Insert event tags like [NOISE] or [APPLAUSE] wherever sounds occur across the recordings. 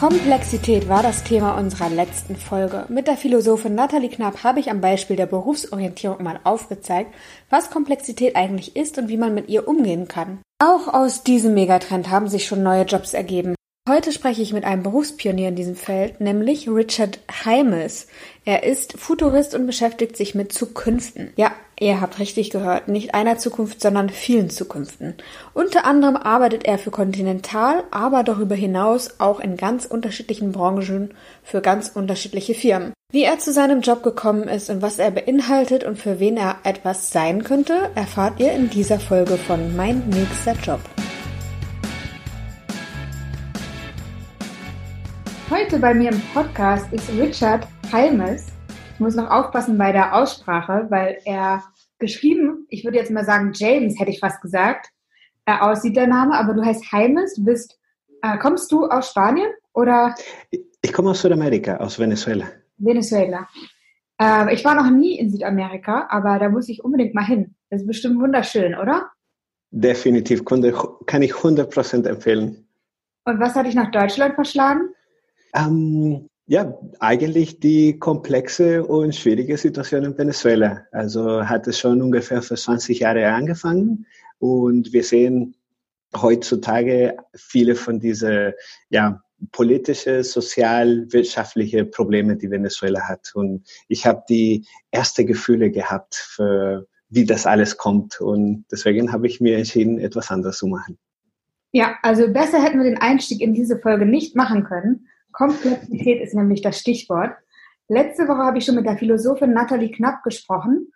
Komplexität war das Thema unserer letzten Folge. Mit der Philosophin Nathalie Knapp habe ich am Beispiel der Berufsorientierung mal aufgezeigt, was Komplexität eigentlich ist und wie man mit ihr umgehen kann. Auch aus diesem Megatrend haben sich schon neue Jobs ergeben. Heute spreche ich mit einem Berufspionier in diesem Feld, nämlich Richard Heimes. Er ist Futurist und beschäftigt sich mit Zukünften. Ja, ihr habt richtig gehört, nicht einer Zukunft, sondern vielen Zukünften. Unter anderem arbeitet er für Continental, aber darüber hinaus auch in ganz unterschiedlichen Branchen für ganz unterschiedliche Firmen. Wie er zu seinem Job gekommen ist und was er beinhaltet und für wen er etwas sein könnte, erfahrt ihr in dieser Folge von Mein nächster Job. Heute bei mir im Podcast ist Richard Halmes. Ich muss noch aufpassen bei der Aussprache, weil er geschrieben, ich würde jetzt mal sagen James, hätte ich fast gesagt, äh, aussieht der Name, aber du heißt Halmes. Du bist, äh, kommst du aus Spanien oder? Ich komme aus Südamerika, aus Venezuela. Venezuela. Äh, ich war noch nie in Südamerika, aber da muss ich unbedingt mal hin. Das ist bestimmt wunderschön, oder? Definitiv, kann ich 100% empfehlen. Und was hat dich nach Deutschland verschlagen? Ähm, ja, eigentlich die komplexe und schwierige Situation in Venezuela. Also hat es schon ungefähr vor 20 Jahren angefangen und wir sehen heutzutage viele von diese ja, politische, sozial, wirtschaftliche Probleme, die Venezuela hat. Und ich habe die erste Gefühle gehabt, für wie das alles kommt. Und deswegen habe ich mir entschieden, etwas anderes zu machen. Ja, also besser hätten wir den Einstieg in diese Folge nicht machen können. Komplexität ist nämlich das Stichwort. Letzte Woche habe ich schon mit der Philosophin Nathalie Knapp gesprochen.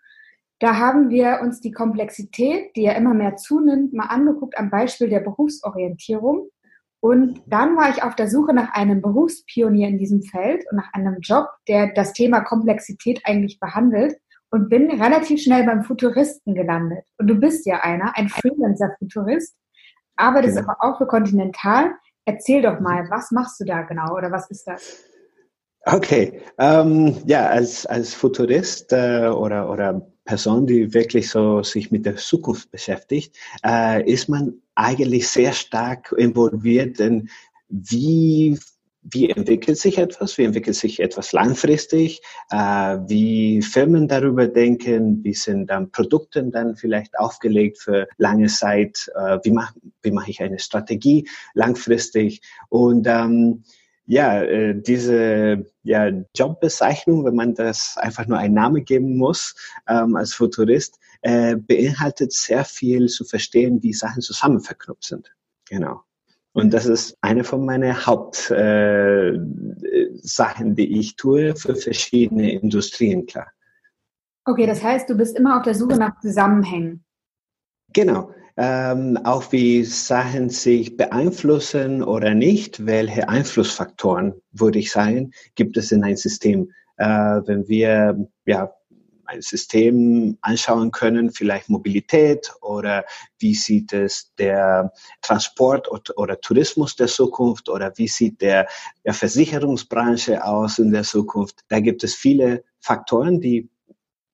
Da haben wir uns die Komplexität, die ja immer mehr zunimmt, mal angeguckt am Beispiel der Berufsorientierung. Und dann war ich auf der Suche nach einem Berufspionier in diesem Feld und nach einem Job, der das Thema Komplexität eigentlich behandelt und bin relativ schnell beim Futuristen gelandet. Und du bist ja einer, ein Freelancer-Futurist, arbeitest genau. aber auch für Continental. Erzähl doch mal, was machst du da genau oder was ist das? Okay, ähm, ja, als, als Futurist äh, oder, oder Person, die wirklich so sich mit der Zukunft beschäftigt, äh, ist man eigentlich sehr stark involviert in wie wie entwickelt sich etwas, wie entwickelt sich etwas langfristig, äh, wie Firmen darüber denken, wie sind dann Produkte dann vielleicht aufgelegt für lange Zeit, äh, wie mache wie mach ich eine Strategie langfristig? Und ähm, ja, äh, diese ja, Jobbezeichnung, wenn man das einfach nur einen Namen geben muss ähm, als Futurist, äh, beinhaltet sehr viel zu verstehen, wie Sachen zusammen verknüpft sind. Genau. Und das ist eine von meinen Hauptsachen, äh, die ich tue für verschiedene Industrien, klar. Okay, das heißt, du bist immer auf der Suche nach Zusammenhängen. Genau. Ähm, auch wie Sachen sich beeinflussen oder nicht, welche Einflussfaktoren, würde ich sagen, gibt es in ein System. Äh, wenn wir ja, ein System anschauen können, vielleicht Mobilität oder wie sieht es der Transport oder Tourismus der Zukunft oder wie sieht der, der Versicherungsbranche aus in der Zukunft. Da gibt es viele Faktoren, die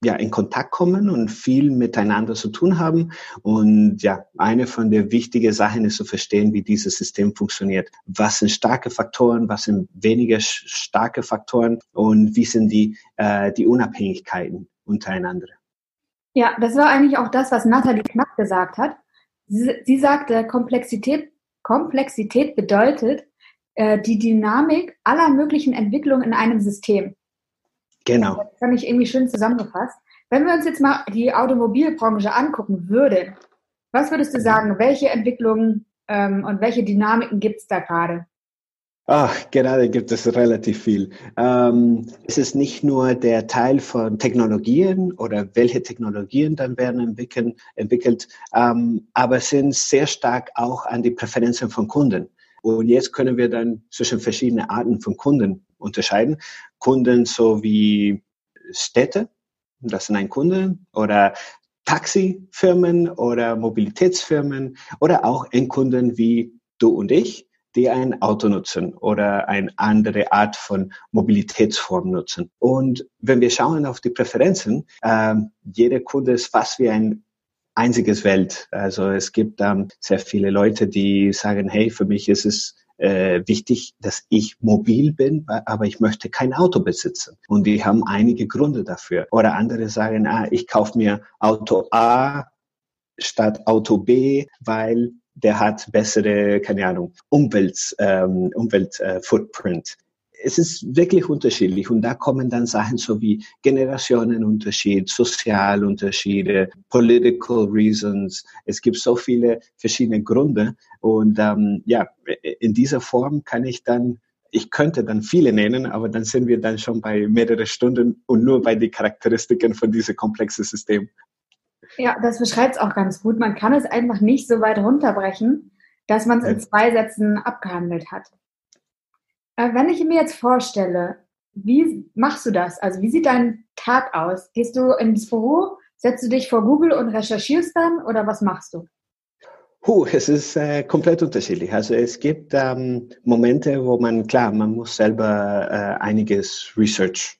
ja, in Kontakt kommen und viel miteinander zu tun haben. Und ja, eine von der wichtigen Sachen ist zu verstehen, wie dieses System funktioniert. Was sind starke Faktoren, was sind weniger starke Faktoren und wie sind die, äh, die Unabhängigkeiten untereinander. Ja, das war eigentlich auch das, was Nathalie Knapp gesagt hat. Sie, sie sagte, Komplexität, Komplexität bedeutet äh, die Dynamik aller möglichen Entwicklungen in einem System. Genau. Das fand ich irgendwie schön zusammengefasst. Wenn wir uns jetzt mal die Automobilbranche angucken würden, was würdest du sagen, welche Entwicklungen ähm, und welche Dynamiken gibt es da gerade? Ach, gerade gibt es relativ viel. Ähm, es ist nicht nur der Teil von Technologien oder welche Technologien dann werden entwickeln, entwickelt, ähm, aber sind sehr stark auch an die Präferenzen von Kunden. Und jetzt können wir dann zwischen verschiedenen Arten von Kunden unterscheiden. Kunden so wie Städte, das sind ein Kunde, oder Taxifirmen oder Mobilitätsfirmen oder auch Endkunden wie du und ich die ein Auto nutzen oder eine andere Art von Mobilitätsform nutzen. Und wenn wir schauen auf die Präferenzen, äh, jeder Kunde ist fast wie ein einziges Welt. Also es gibt ähm, sehr viele Leute, die sagen, hey, für mich ist es äh, wichtig, dass ich mobil bin, aber ich möchte kein Auto besitzen. Und die haben einige Gründe dafür. Oder andere sagen, ah, ich kaufe mir Auto A statt Auto B, weil der hat bessere, keine Ahnung, Umwelt, ähm, Umwelt äh, Footprint es ist wirklich unterschiedlich und da kommen dann Sachen so wie Generationenunterschied, Sozialunterschiede, Political Reasons. Es gibt so viele verschiedene Gründe und ähm, ja, in dieser Form kann ich dann ich könnte dann viele nennen, aber dann sind wir dann schon bei mehrere Stunden und nur bei den Charakteristiken von diesem komplexen System. Ja, das beschreibt es auch ganz gut. Man kann es einfach nicht so weit runterbrechen, dass man es in zwei Sätzen abgehandelt hat. Äh, wenn ich mir jetzt vorstelle, wie machst du das? Also wie sieht dein Tag aus? Gehst du ins Büro, setzt du dich vor Google und recherchierst dann oder was machst du? Huh, es ist äh, komplett unterschiedlich. Also es gibt ähm, Momente, wo man, klar, man muss selber äh, einiges Research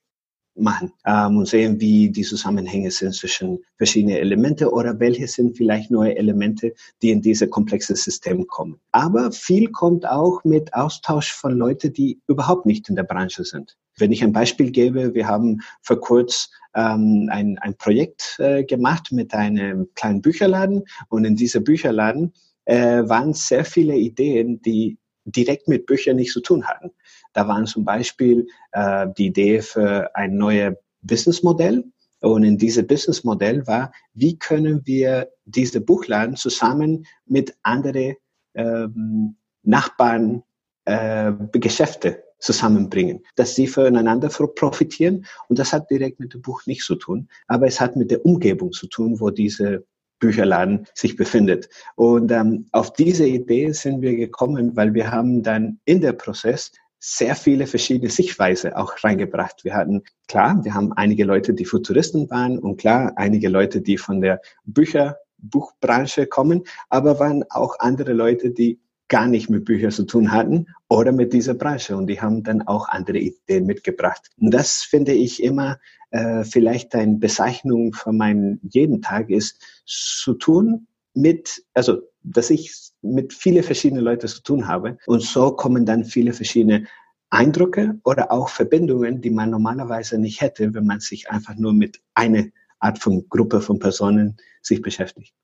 machen ähm, und sehen, wie die Zusammenhänge sind zwischen verschiedenen Elementen oder welche sind vielleicht neue Elemente, die in dieses komplexe System kommen. Aber viel kommt auch mit Austausch von Leuten, die überhaupt nicht in der Branche sind. Wenn ich ein Beispiel gebe, wir haben vor kurzem ähm, ein, ein Projekt äh, gemacht mit einem kleinen Bücherladen und in diesem Bücherladen äh, waren sehr viele Ideen, die direkt mit Büchern nichts zu tun hatten. Da waren zum Beispiel äh, die Idee für ein neues Businessmodell. Und in diesem Businessmodell war, wie können wir diese Buchladen zusammen mit anderen ähm, Nachbarn äh, Geschäfte zusammenbringen, dass sie voneinander profitieren. Und das hat direkt mit dem Buch nichts zu tun, aber es hat mit der Umgebung zu tun, wo diese Bücherladen sich befindet. Und ähm, auf diese Idee sind wir gekommen, weil wir haben dann in der Prozess sehr viele verschiedene Sichtweise auch reingebracht. Wir hatten, klar, wir haben einige Leute, die Futuristen waren und klar, einige Leute, die von der Bücher, Buchbranche kommen, aber waren auch andere Leute, die gar nicht mit Büchern zu tun hatten oder mit dieser Branche und die haben dann auch andere Ideen mitgebracht. Und das finde ich immer äh, vielleicht eine Bezeichnung für meinen jeden Tag ist, zu tun mit, also dass ich mit viele verschiedene Leute zu tun habe. Und so kommen dann viele verschiedene Eindrücke oder auch Verbindungen, die man normalerweise nicht hätte, wenn man sich einfach nur mit einer Art von Gruppe von Personen sich beschäftigt.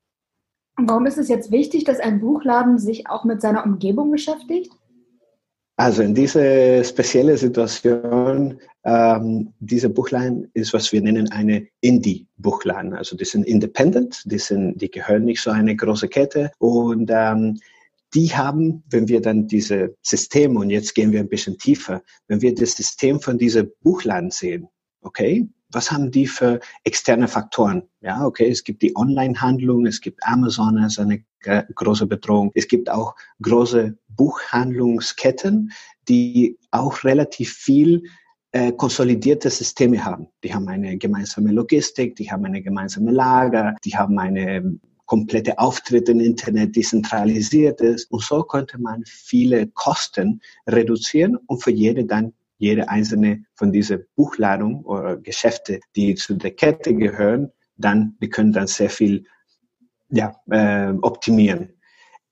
Warum ist es jetzt wichtig, dass ein Buchladen sich auch mit seiner Umgebung beschäftigt? Also in dieser speziellen Situation, ähm, diese Buchladen ist, was wir nennen, eine Indie-Buchladen. Also die sind independent, die, sind, die gehören nicht zu einer großen Kette und ähm, die haben, wenn wir dann diese System, und jetzt gehen wir ein bisschen tiefer, wenn wir das System von diesem Buchladen sehen, okay, was haben die für externe Faktoren? Ja, okay, es gibt die Online-Handlung, es gibt Amazon als eine große Bedrohung. Es gibt auch große Buchhandlungsketten, die auch relativ viel äh, konsolidierte Systeme haben. Die haben eine gemeinsame Logistik, die haben eine gemeinsame Lager, die haben eine komplette Auftritt im Internet, die zentralisiert ist. Und so könnte man viele Kosten reduzieren und für jede dann jede einzelne von dieser Buchladung oder Geschäfte, die zu der Kette gehören, dann, die können dann sehr viel ja, äh, optimieren.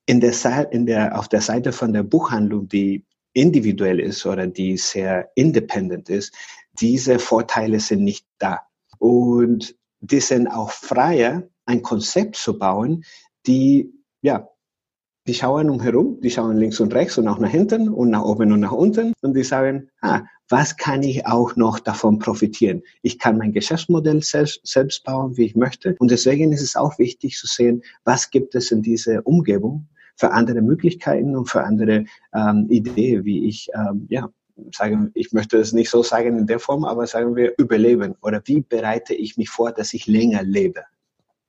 In der, in der, auf der Seite von der Buchhandlung, die individuell ist oder die sehr independent ist, diese Vorteile sind nicht da. Und die sind auch freier, ein Konzept zu bauen, die ja die schauen umherum, die schauen links und rechts und auch nach hinten und nach oben und nach unten und die sagen, ah, was kann ich auch noch davon profitieren? Ich kann mein Geschäftsmodell selbst, selbst bauen, wie ich möchte. Und deswegen ist es auch wichtig zu sehen, was gibt es in dieser Umgebung für andere Möglichkeiten und für andere ähm, Ideen, wie ich, ähm, ja, sagen, ich möchte es nicht so sagen in der Form, aber sagen wir überleben oder wie bereite ich mich vor, dass ich länger lebe?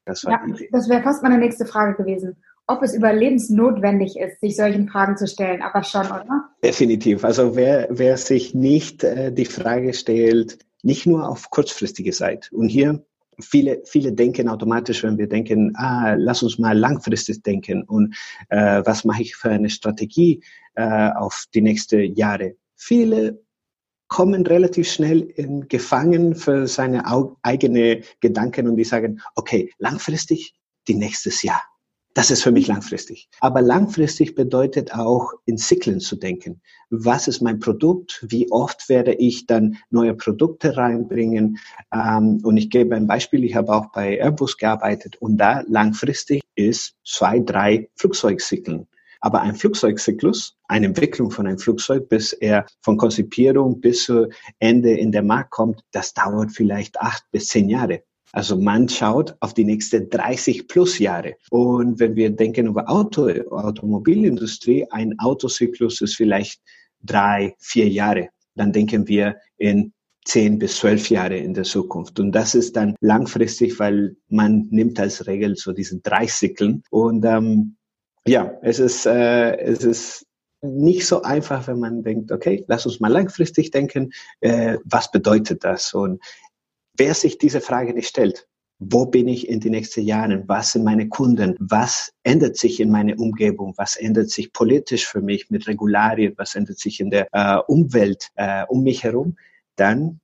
Das, war ja, das wäre fast meine nächste Frage gewesen ob es überlebensnotwendig ist, sich solchen Fragen zu stellen, aber schon, oder? Definitiv. Also wer, wer sich nicht äh, die Frage stellt, nicht nur auf kurzfristige Zeit. Und hier viele, viele denken automatisch, wenn wir denken, ah, lass uns mal langfristig denken und äh, was mache ich für eine Strategie äh, auf die nächsten Jahre. Viele kommen relativ schnell in Gefangen für seine eigenen Gedanken und die sagen, okay, langfristig die nächstes Jahr Das ist für mich langfristig. Aber langfristig bedeutet auch, in Zyklen zu denken. Was ist mein Produkt? Wie oft werde ich dann neue Produkte reinbringen? Ähm, und ich gebe ein Beispiel. Ich habe auch bei Airbus gearbeitet und da langfristig ist zwei, drei Flugzeugzyklen. Aber ein Flugzeugzyklus, eine Entwicklung von einem Flugzeug, bis er von Konzipierung bis zu Ende in der Markt kommt, das dauert vielleicht acht bis zehn Jahre. Also man schaut auf die nächsten 30 plus Jahre. Und wenn wir denken über Auto, Automobilindustrie, ein Autozyklus ist vielleicht drei, vier Jahre. Dann denken wir in zehn bis zwölf Jahre in der Zukunft. Und das ist dann langfristig, weil man nimmt als Regel so diese drei Zyklen. Und ähm, ja, es ist, äh, es ist nicht so einfach, wenn man denkt, okay, lass uns mal langfristig denken, äh, was bedeutet das? Und Wer sich diese Frage nicht stellt, wo bin ich in den nächsten Jahren? Was sind meine Kunden? Was ändert sich in meiner Umgebung? Was ändert sich politisch für mich mit Regularien? Was ändert sich in der äh, Umwelt äh, um mich herum? Dann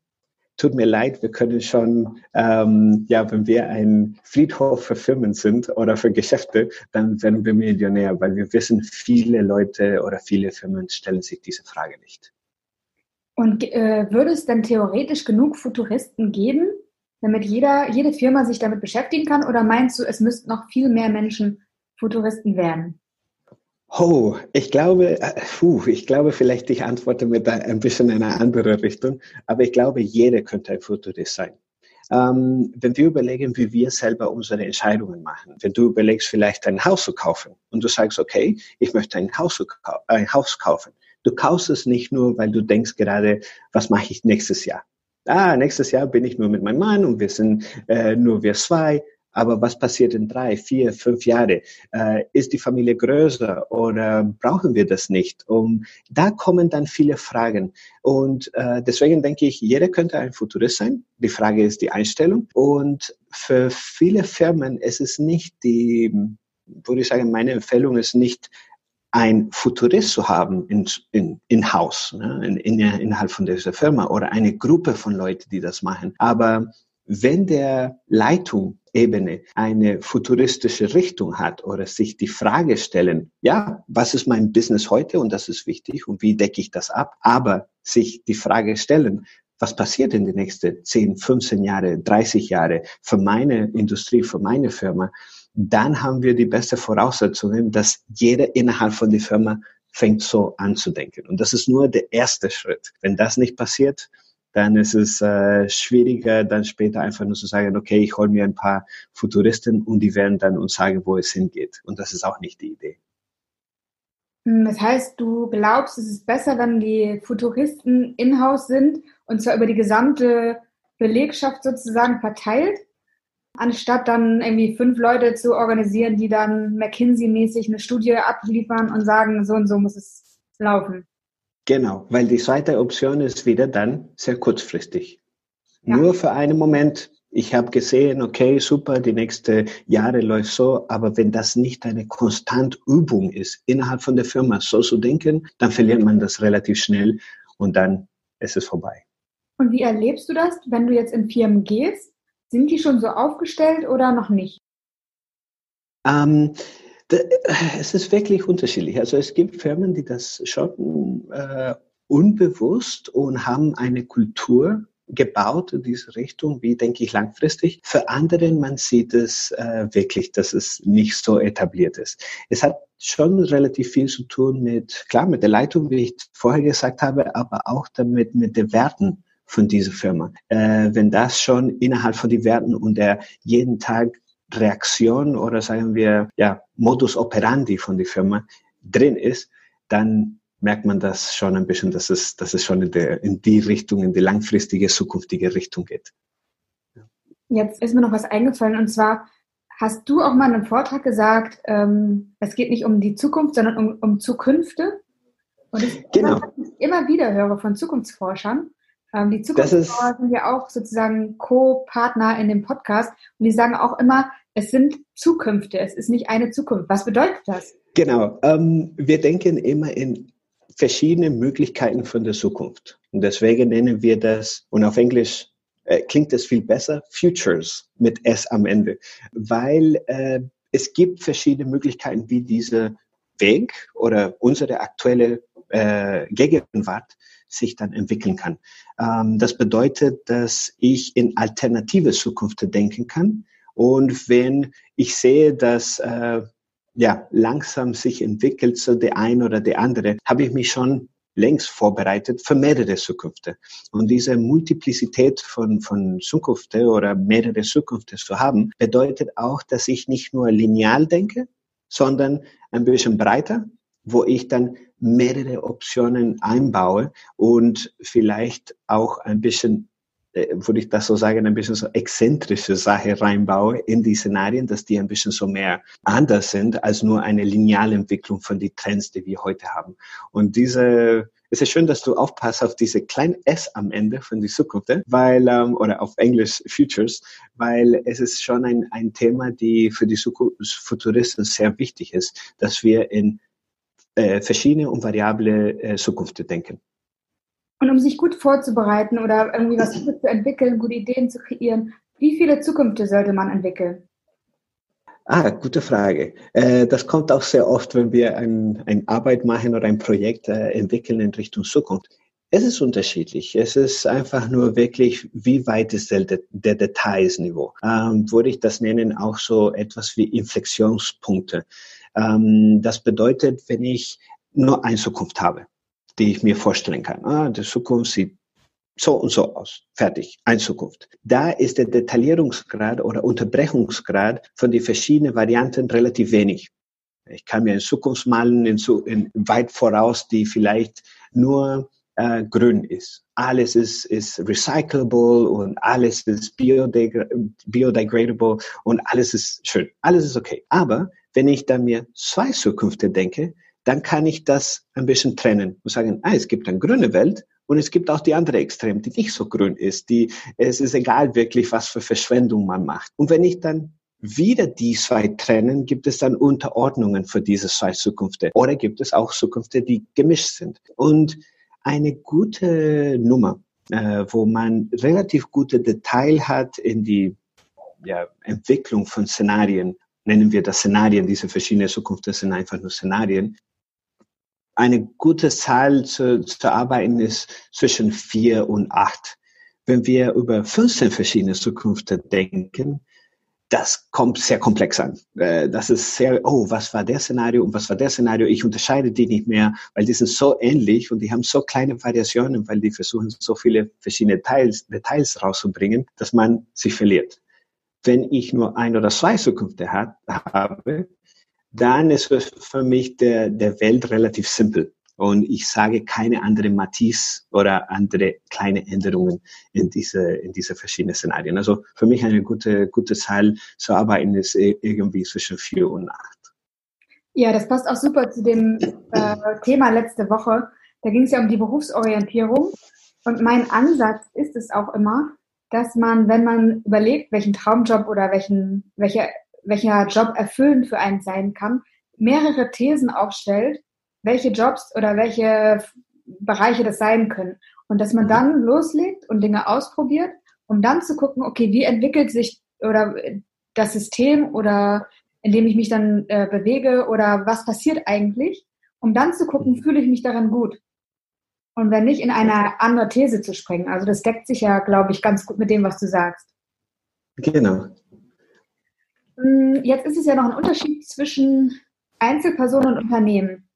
tut mir leid, wir können schon, ähm, ja, wenn wir ein Friedhof für Firmen sind oder für Geschäfte, dann werden wir Millionär, weil wir wissen, viele Leute oder viele Firmen stellen sich diese Frage nicht. Und äh, würde es denn theoretisch genug Futuristen geben, damit jeder, jede Firma sich damit beschäftigen kann? Oder meinst du, es müssten noch viel mehr Menschen Futuristen werden? Oh, ich glaube, äh, puh, ich glaube vielleicht, ich antworte mit ein bisschen in eine andere Richtung, aber ich glaube, jeder könnte ein Futurist sein. Ähm, wenn wir überlegen, wie wir selber unsere Entscheidungen machen, wenn du überlegst, vielleicht ein Haus zu kaufen und du sagst, okay, ich möchte ein Haus, ein Haus kaufen, Du kaufst es nicht nur, weil du denkst gerade, was mache ich nächstes Jahr? Ah, nächstes Jahr bin ich nur mit meinem Mann und wir sind äh, nur wir zwei. Aber was passiert in drei, vier, fünf Jahre? Äh, ist die Familie größer oder brauchen wir das nicht? Und da kommen dann viele Fragen. Und äh, deswegen denke ich, jeder könnte ein Futurist sein. Die Frage ist die Einstellung. Und für viele Firmen ist es nicht die, würde ich sagen, meine Empfehlung ist nicht ein Futurist zu haben in, in, in Haus, ne, in, in, innerhalb von dieser Firma oder eine Gruppe von Leuten, die das machen. Aber wenn der Leitung Ebene eine futuristische Richtung hat oder sich die Frage stellen, ja, was ist mein Business heute und das ist wichtig und wie decke ich das ab, aber sich die Frage stellen, was passiert in den nächsten 10, 15 Jahre, 30 Jahre für meine Industrie, für meine Firma, dann haben wir die beste Voraussetzungen, dass jeder innerhalb von der Firma fängt so an zu denken. Und das ist nur der erste Schritt. Wenn das nicht passiert, dann ist es äh, schwieriger, dann später einfach nur zu sagen, okay, ich hole mir ein paar Futuristen und die werden dann uns sagen, wo es hingeht. Und das ist auch nicht die Idee. Hm, das heißt, du glaubst, es ist besser, wenn die Futuristen in-house sind und zwar über die gesamte Belegschaft sozusagen verteilt? Anstatt dann irgendwie fünf Leute zu organisieren, die dann McKinsey-mäßig eine Studie abliefern und sagen, so und so muss es laufen. Genau, weil die zweite Option ist wieder dann sehr kurzfristig. Ja. Nur für einen Moment. Ich habe gesehen, okay, super, die nächsten Jahre läuft so, aber wenn das nicht eine konstant Übung ist, innerhalb von der Firma so zu denken, dann verliert man das relativ schnell und dann ist es vorbei. Und wie erlebst du das, wenn du jetzt in Firmen gehst? Sind die schon so aufgestellt oder noch nicht? Ähm, es ist wirklich unterschiedlich. Also es gibt Firmen, die das schon äh, unbewusst und haben eine Kultur gebaut in diese Richtung, wie denke ich langfristig. Für andere, man sieht es äh, wirklich, dass es nicht so etabliert ist. Es hat schon relativ viel zu tun mit, klar, mit der Leitung, wie ich vorher gesagt habe, aber auch damit mit den Werten von dieser Firma. Äh, wenn das schon innerhalb von den Werten und der jeden Tag Reaktion oder sagen wir ja Modus operandi von der Firma drin ist, dann merkt man das schon ein bisschen, dass es, dass es schon in, der, in die Richtung, in die langfristige, zukünftige Richtung geht. Jetzt ist mir noch was eingefallen und zwar hast du auch mal in einem Vortrag gesagt, ähm, es geht nicht um die Zukunft, sondern um, um Zukünfte. Und ich genau. immer, immer wieder höre von Zukunftsforschern, ähm, die Zukunftsbauer sind ja auch sozusagen Co-Partner in dem Podcast und die sagen auch immer, es sind Zukünfte, es ist nicht eine Zukunft. Was bedeutet das? Genau, ähm, wir denken immer in verschiedene Möglichkeiten von der Zukunft. Und deswegen nennen wir das, und auf Englisch äh, klingt es viel besser, Futures mit S am Ende, weil äh, es gibt verschiedene Möglichkeiten, wie dieser Weg oder unsere aktuelle äh, Gegenwart sich dann entwickeln kann. Ähm, das bedeutet, dass ich in alternative Zukunft denken kann. Und wenn ich sehe, dass äh, ja langsam sich entwickelt so der ein oder der andere, habe ich mich schon längst vorbereitet für mehrere Zukünfte. Und diese Multiplizität von, von Zukünfte oder mehrere Zukünfte zu haben, bedeutet auch, dass ich nicht nur lineal denke, sondern ein bisschen breiter, wo ich dann mehrere Optionen einbaue und vielleicht auch ein bisschen äh, würde ich das so sagen, ein bisschen so exzentrische Sache reinbaue in die Szenarien, dass die ein bisschen so mehr anders sind als nur eine lineale Entwicklung von die Trends, die wir heute haben. Und diese, es ist schön, dass du aufpasst auf diese kleine S am Ende von die Zukunft, weil, ähm, oder auf Englisch Futures, weil es ist schon ein, ein Thema, die für die Futuristen sehr wichtig ist, dass wir in äh, verschiedene und variable äh, Zukunft denken. Und um sich gut vorzubereiten oder irgendwie was zu entwickeln, gute Ideen zu kreieren, wie viele Zukünfte sollte man entwickeln? Ah, gute Frage. Äh, das kommt auch sehr oft, wenn wir ein, ein Arbeit machen oder ein Projekt äh, entwickeln in Richtung Zukunft. Es ist unterschiedlich. Es ist einfach nur wirklich, wie weit ist der, der Detailsniveau. Ähm, würde ich das nennen, auch so etwas wie Inflexionspunkte. Ähm, das bedeutet, wenn ich nur eine Zukunft habe die ich mir vorstellen kann. Ah, die Zukunft sieht so und so aus. Fertig. Ein Zukunft. Da ist der Detaillierungsgrad oder Unterbrechungsgrad von den verschiedenen Varianten relativ wenig. Ich kann mir in Zukunft malen, in, in weit voraus, die vielleicht nur äh, grün ist. Alles ist, ist recyclable und alles ist biodegradable und alles ist schön. Alles ist okay. Aber wenn ich dann mir zwei Zukünfte denke, dann kann ich das ein bisschen trennen und sagen, ah, es gibt eine grüne Welt und es gibt auch die andere Extrem, die nicht so grün ist, die, es ist egal wirklich, was für Verschwendung man macht. Und wenn ich dann wieder die zwei trennen, gibt es dann Unterordnungen für diese zwei Zukünfte. Oder gibt es auch Zukünfte, die gemischt sind. Und eine gute Nummer, äh, wo man relativ gute Detail hat in die ja, Entwicklung von Szenarien, nennen wir das Szenarien, diese verschiedenen Zukunften sind einfach nur Szenarien, eine gute Zahl zu, zu arbeiten ist zwischen vier und acht. Wenn wir über 15 verschiedene Zukunften denken, das kommt sehr komplex an. Äh, das ist sehr, oh, was war der Szenario und was war der Szenario? Ich unterscheide die nicht mehr, weil die sind so ähnlich und die haben so kleine Variationen, weil die versuchen, so viele verschiedene Details, Details rauszubringen, dass man sich verliert. Wenn ich nur ein oder zwei Zukünfte hat, habe, dann ist für mich der, der Welt relativ simpel. Und ich sage keine andere Matisse oder andere kleine Änderungen in diese, in diese verschiedenen Szenarien. Also für mich eine gute, gute Zahl zu arbeiten ist irgendwie zwischen vier und acht. Ja, das passt auch super zu dem äh, Thema letzte Woche. Da ging es ja um die Berufsorientierung. Und mein Ansatz ist es auch immer, dass man, wenn man überlegt, welchen Traumjob oder welchen, welche welcher Job erfüllend für einen sein kann, mehrere Thesen aufstellt, welche Jobs oder welche Bereiche das sein können. Und dass man dann loslegt und Dinge ausprobiert, um dann zu gucken, okay, wie entwickelt sich oder das System oder in dem ich mich dann äh, bewege oder was passiert eigentlich, um dann zu gucken, fühle ich mich daran gut. Und wenn nicht in eine andere These zu springen. Also das deckt sich ja, glaube ich, ganz gut mit dem, was du sagst. Genau. Hm, jetzt ist es ja noch ein Unterschied zwischen Einzelperson und Unternehmen.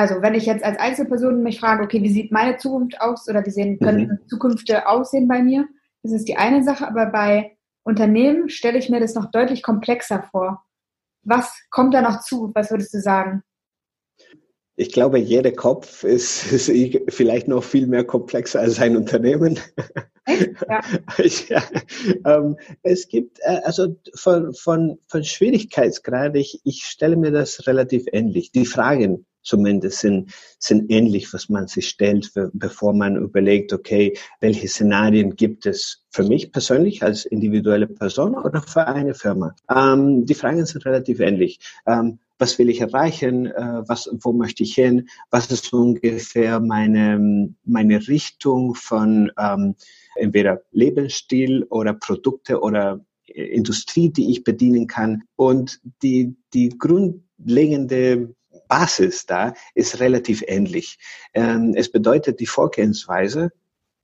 Also wenn ich jetzt als Einzelperson mich frage, okay, wie sieht meine Zukunft aus oder wie sehen können mhm. Zukünfte aussehen bei mir, das ist die eine Sache, aber bei Unternehmen stelle ich mir das noch deutlich komplexer vor. Was kommt da noch zu? Was würdest du sagen? Ich glaube, jeder Kopf ist, [LAUGHS] ist vielleicht noch viel mehr komplexer als ein Unternehmen. Ja. [LAUGHS] ja, ähm, es gibt äh, also von, von, von Schwierigkeitsgrad, ich, ich stelle mir das relativ ähnlich. Die Fragen zumindest sind, sind ähnlich, was man sich stellt, bevor man überlegt, okay, welche Szenarien gibt es für mich persönlich als individuelle Person oder für eine Firma? Ähm, die Fragen sind relativ ähnlich. Ähm, was will ich erreichen, äh, was, wo möchte ich hin, was ist ungefähr meine, meine Richtung von ähm, entweder Lebensstil oder Produkte oder Industrie, die ich bedienen kann. Und die, die grundlegende Basis da ist relativ ähnlich. Ähm, es bedeutet, die Vorgehensweise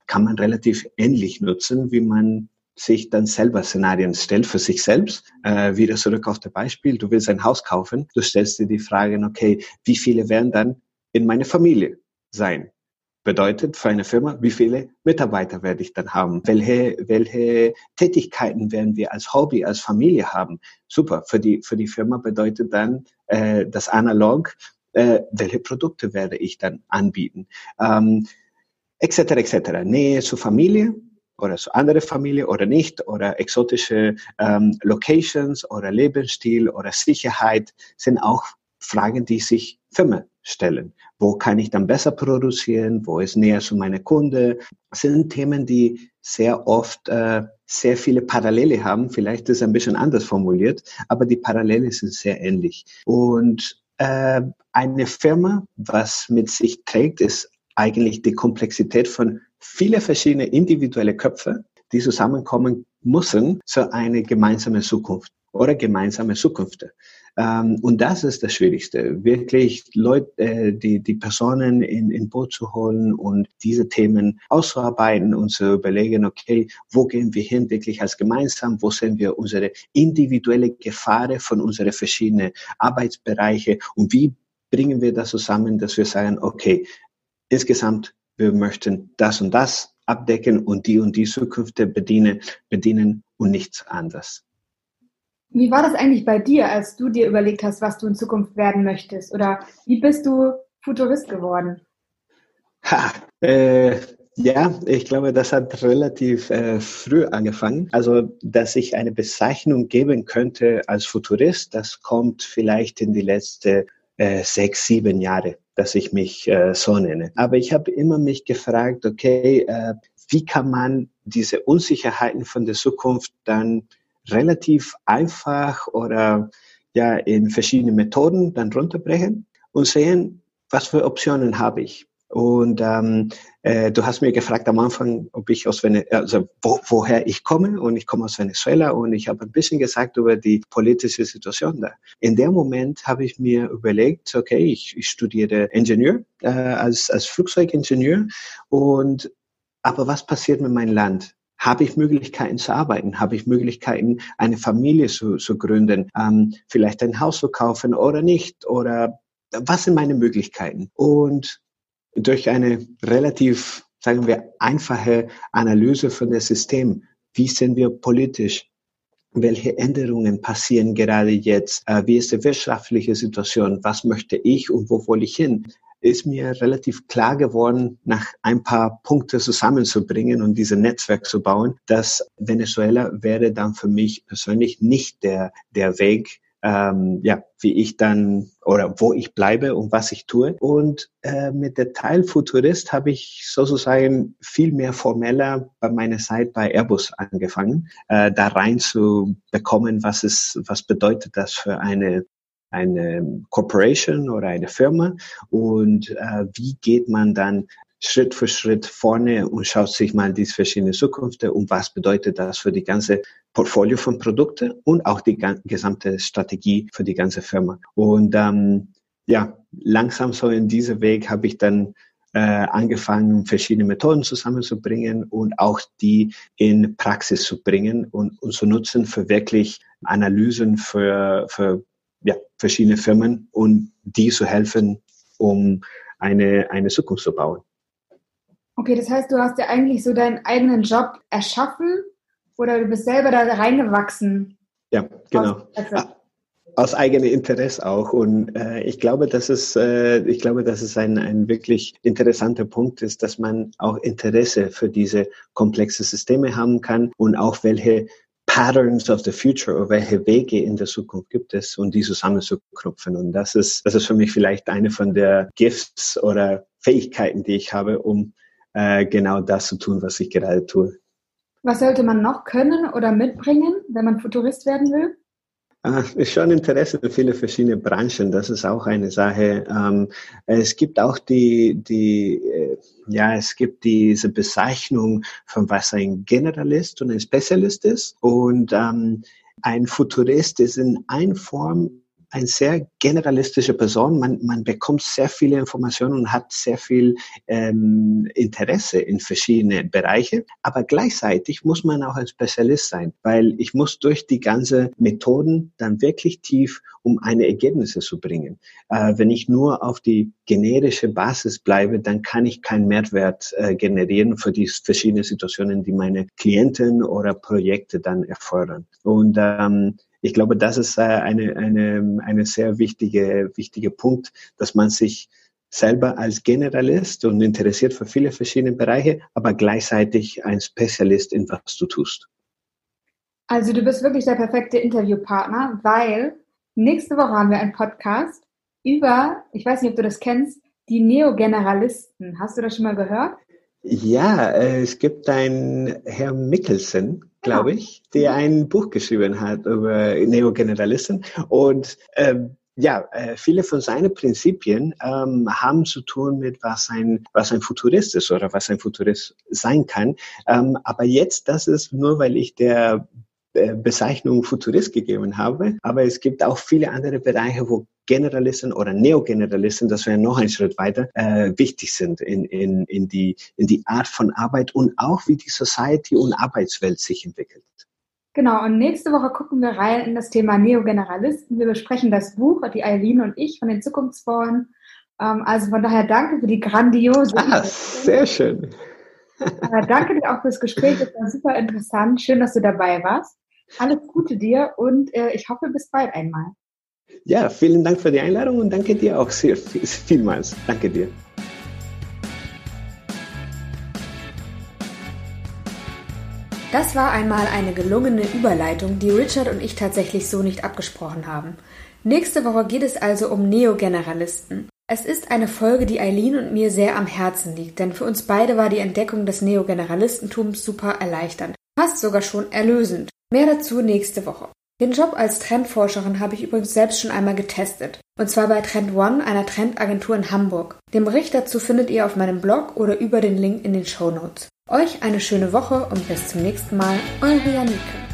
kann man relativ ähnlich nutzen, wie man sich dann selber Szenarien stellt für sich selbst. Äh, wieder zurück auf das Beispiel, du willst ein Haus kaufen, du stellst dir die Frage, okay, wie viele werden dann in meine Familie sein? Bedeutet für eine Firma, wie viele Mitarbeiter werde ich dann haben? Welche, welche Tätigkeiten werden wir als Hobby, als Familie haben? Super. Für die, für die Firma bedeutet dann äh, das Analog, äh, welche Produkte werde ich dann anbieten? Ähm, etc. etc. Nähe zur Familie, oder zu andere Familie oder nicht oder exotische ähm, Locations oder Lebensstil oder Sicherheit sind auch Fragen, die sich Firmen stellen. Wo kann ich dann besser produzieren? Wo ist näher zu meiner Kunde? Das sind Themen, die sehr oft äh, sehr viele Parallele haben. Vielleicht ist es ein bisschen anders formuliert, aber die Parallele sind sehr ähnlich. Und äh, eine Firma, was mit sich trägt, ist eigentlich die Komplexität von viele verschiedene individuelle Köpfe, die zusammenkommen müssen zu einer gemeinsamen Zukunft oder gemeinsame Zukunft. Ähm, und das ist das Schwierigste, wirklich Leute, äh, die, die Personen in, in Boot zu holen und diese Themen auszuarbeiten und zu überlegen, okay, wo gehen wir hin wirklich als gemeinsam, wo sehen wir unsere individuelle Gefahren von unseren verschiedenen Arbeitsbereiche und wie bringen wir das zusammen, dass wir sagen, okay, insgesamt wir möchten das und das abdecken und die und die Zukünfte bedienen, bedienen und nichts anderes. Wie war das eigentlich bei dir, als du dir überlegt hast, was du in Zukunft werden möchtest? Oder wie bist du Futurist geworden? Ha, äh, ja, ich glaube, das hat relativ äh, früh angefangen. Also, dass ich eine Bezeichnung geben könnte als Futurist, das kommt vielleicht in die letzten äh, sechs, sieben Jahre dass ich mich äh, so nenne. Aber ich habe immer mich gefragt, okay, äh, wie kann man diese Unsicherheiten von der Zukunft dann relativ einfach oder ja in verschiedene Methoden dann runterbrechen und sehen, was für Optionen habe ich. Und ähm, äh, du hast mir gefragt am Anfang, ob ich aus Venezuela, also wo, woher ich komme. Und ich komme aus Venezuela und ich habe ein bisschen gesagt über die politische Situation da. In dem Moment habe ich mir überlegt, okay, ich, ich studiere Ingenieur äh, als, als Flugzeugingenieur. Und aber was passiert mit meinem Land? Habe ich Möglichkeiten zu arbeiten? Habe ich Möglichkeiten, eine Familie zu, zu gründen? Ähm, vielleicht ein Haus zu kaufen oder nicht? Oder was sind meine Möglichkeiten? Und durch eine relativ, sagen wir, einfache Analyse von dem System. Wie sind wir politisch? Welche Änderungen passieren gerade jetzt? Äh, wie ist die wirtschaftliche Situation? Was möchte ich und wo will ich hin? Ist mir relativ klar geworden, nach ein paar Punkte zusammenzubringen und diese Netzwerk zu bauen, dass Venezuela wäre dann für mich persönlich nicht der, der Weg, ähm, ja, wie ich dann oder wo ich bleibe und was ich tue. Und äh, mit der Teil Futurist habe ich sozusagen viel mehr formeller bei meiner Zeit bei Airbus angefangen, äh, da rein zu bekommen, was ist, was bedeutet das für eine eine Corporation oder eine Firma und äh, wie geht man dann Schritt für Schritt vorne und schaut sich mal die verschiedenen Zukunften und was bedeutet das für die ganze Portfolio von Produkten und auch die gesamte Strategie für die ganze Firma. Und ähm, ja, langsam so in diesem Weg habe ich dann äh, angefangen, verschiedene Methoden zusammenzubringen und auch die in Praxis zu bringen und, und zu nutzen für wirklich Analysen für, für ja, verschiedene Firmen und die zu helfen, um eine, eine Zukunft zu bauen. Okay, das heißt, du hast ja eigentlich so deinen eigenen Job erschaffen oder du bist selber da reingewachsen. Ja, genau. Aus, aus eigenem Interesse auch. Und äh, ich glaube, dass es, äh, ich glaube, dass es ein, ein wirklich interessanter Punkt ist, dass man auch Interesse für diese komplexen Systeme haben kann und auch welche Patterns of the Future oder welche Wege in der Zukunft gibt es und die zusammenzuknüpfen. Und das ist, das ist für mich vielleicht eine von der Gifts oder Fähigkeiten, die ich habe, um äh, genau das zu tun, was ich gerade tue. Was sollte man noch können oder mitbringen, wenn man Futurist werden will? Ah, ist schon Interesse in viele verschiedene Branchen. Das ist auch eine Sache. Ähm, es gibt auch die, die, äh, ja, es gibt diese Bezeichnung von was ein Generalist und ein Spezialist ist. Und ähm, ein Futurist ist in einer Form eine sehr generalistische Person. Man, man bekommt sehr viele Informationen und hat sehr viel ähm, Interesse in verschiedene Bereiche. Aber gleichzeitig muss man auch ein Spezialist sein, weil ich muss durch die ganze Methoden dann wirklich tief, um eine Ergebnisse zu bringen. Äh, wenn ich nur auf die generische Basis bleibe, dann kann ich keinen Mehrwert äh, generieren für die verschiedenen Situationen, die meine Klienten oder Projekte dann erfordern. Und ähm, ich glaube, das ist äh, eine, eine, eine sehr wichtige, wichtige Punkt, dass man sich selber als Generalist und interessiert für viele verschiedene Bereiche, aber gleichzeitig ein Spezialist in was du tust. Also du bist wirklich der perfekte Interviewpartner, weil nächste Woche haben wir einen Podcast über, ich weiß nicht, ob du das kennst, die Neogeneralisten. Hast du das schon mal gehört? Ja, äh, es gibt einen Herr Mickelsen, glaube ich, der ein Buch geschrieben hat über Neogeneralisten. Und ähm, ja, äh, viele von seinen Prinzipien ähm, haben zu tun mit, was ein, was ein Futurist ist oder was ein Futurist sein kann. Ähm, aber jetzt, das ist nur, weil ich der Bezeichnung Futurist gegeben habe. Aber es gibt auch viele andere Bereiche, wo Generalisten oder Neogeneralisten, das wäre noch ein Schritt weiter, äh, wichtig sind in, in, in, die, in die Art von Arbeit und auch wie die Society und Arbeitswelt sich entwickelt. Genau, und nächste Woche gucken wir rein in das Thema Neogeneralisten. Wir besprechen das Buch, die Eileen und ich von den Zukunftsbauern. Ähm, also von daher danke für die grandiose. Ah, sehr schön. äh, danke dir auch fürs Gespräch, das war super interessant. Schön, dass du dabei warst. Alles Gute dir und äh, ich hoffe, bis bald einmal. Ja, vielen Dank für die Einladung und danke dir auch sehr vielmals. Danke dir. Das war einmal eine gelungene Überleitung, die Richard und ich tatsächlich so nicht abgesprochen haben. Nächste Woche geht es also um Neogeneralisten. Es ist eine Folge, die Eileen und mir sehr am Herzen liegt, denn für uns beide war die Entdeckung des Neogeneralistentums super erleichternd, fast sogar schon erlösend. Mehr dazu nächste Woche. Den Job als Trendforscherin habe ich übrigens selbst schon einmal getestet. Und zwar bei Trend One, einer Trendagentur in Hamburg. Den Bericht dazu findet ihr auf meinem Blog oder über den Link in den Show Notes. Euch eine schöne Woche und bis zum nächsten Mal. Eure Janike.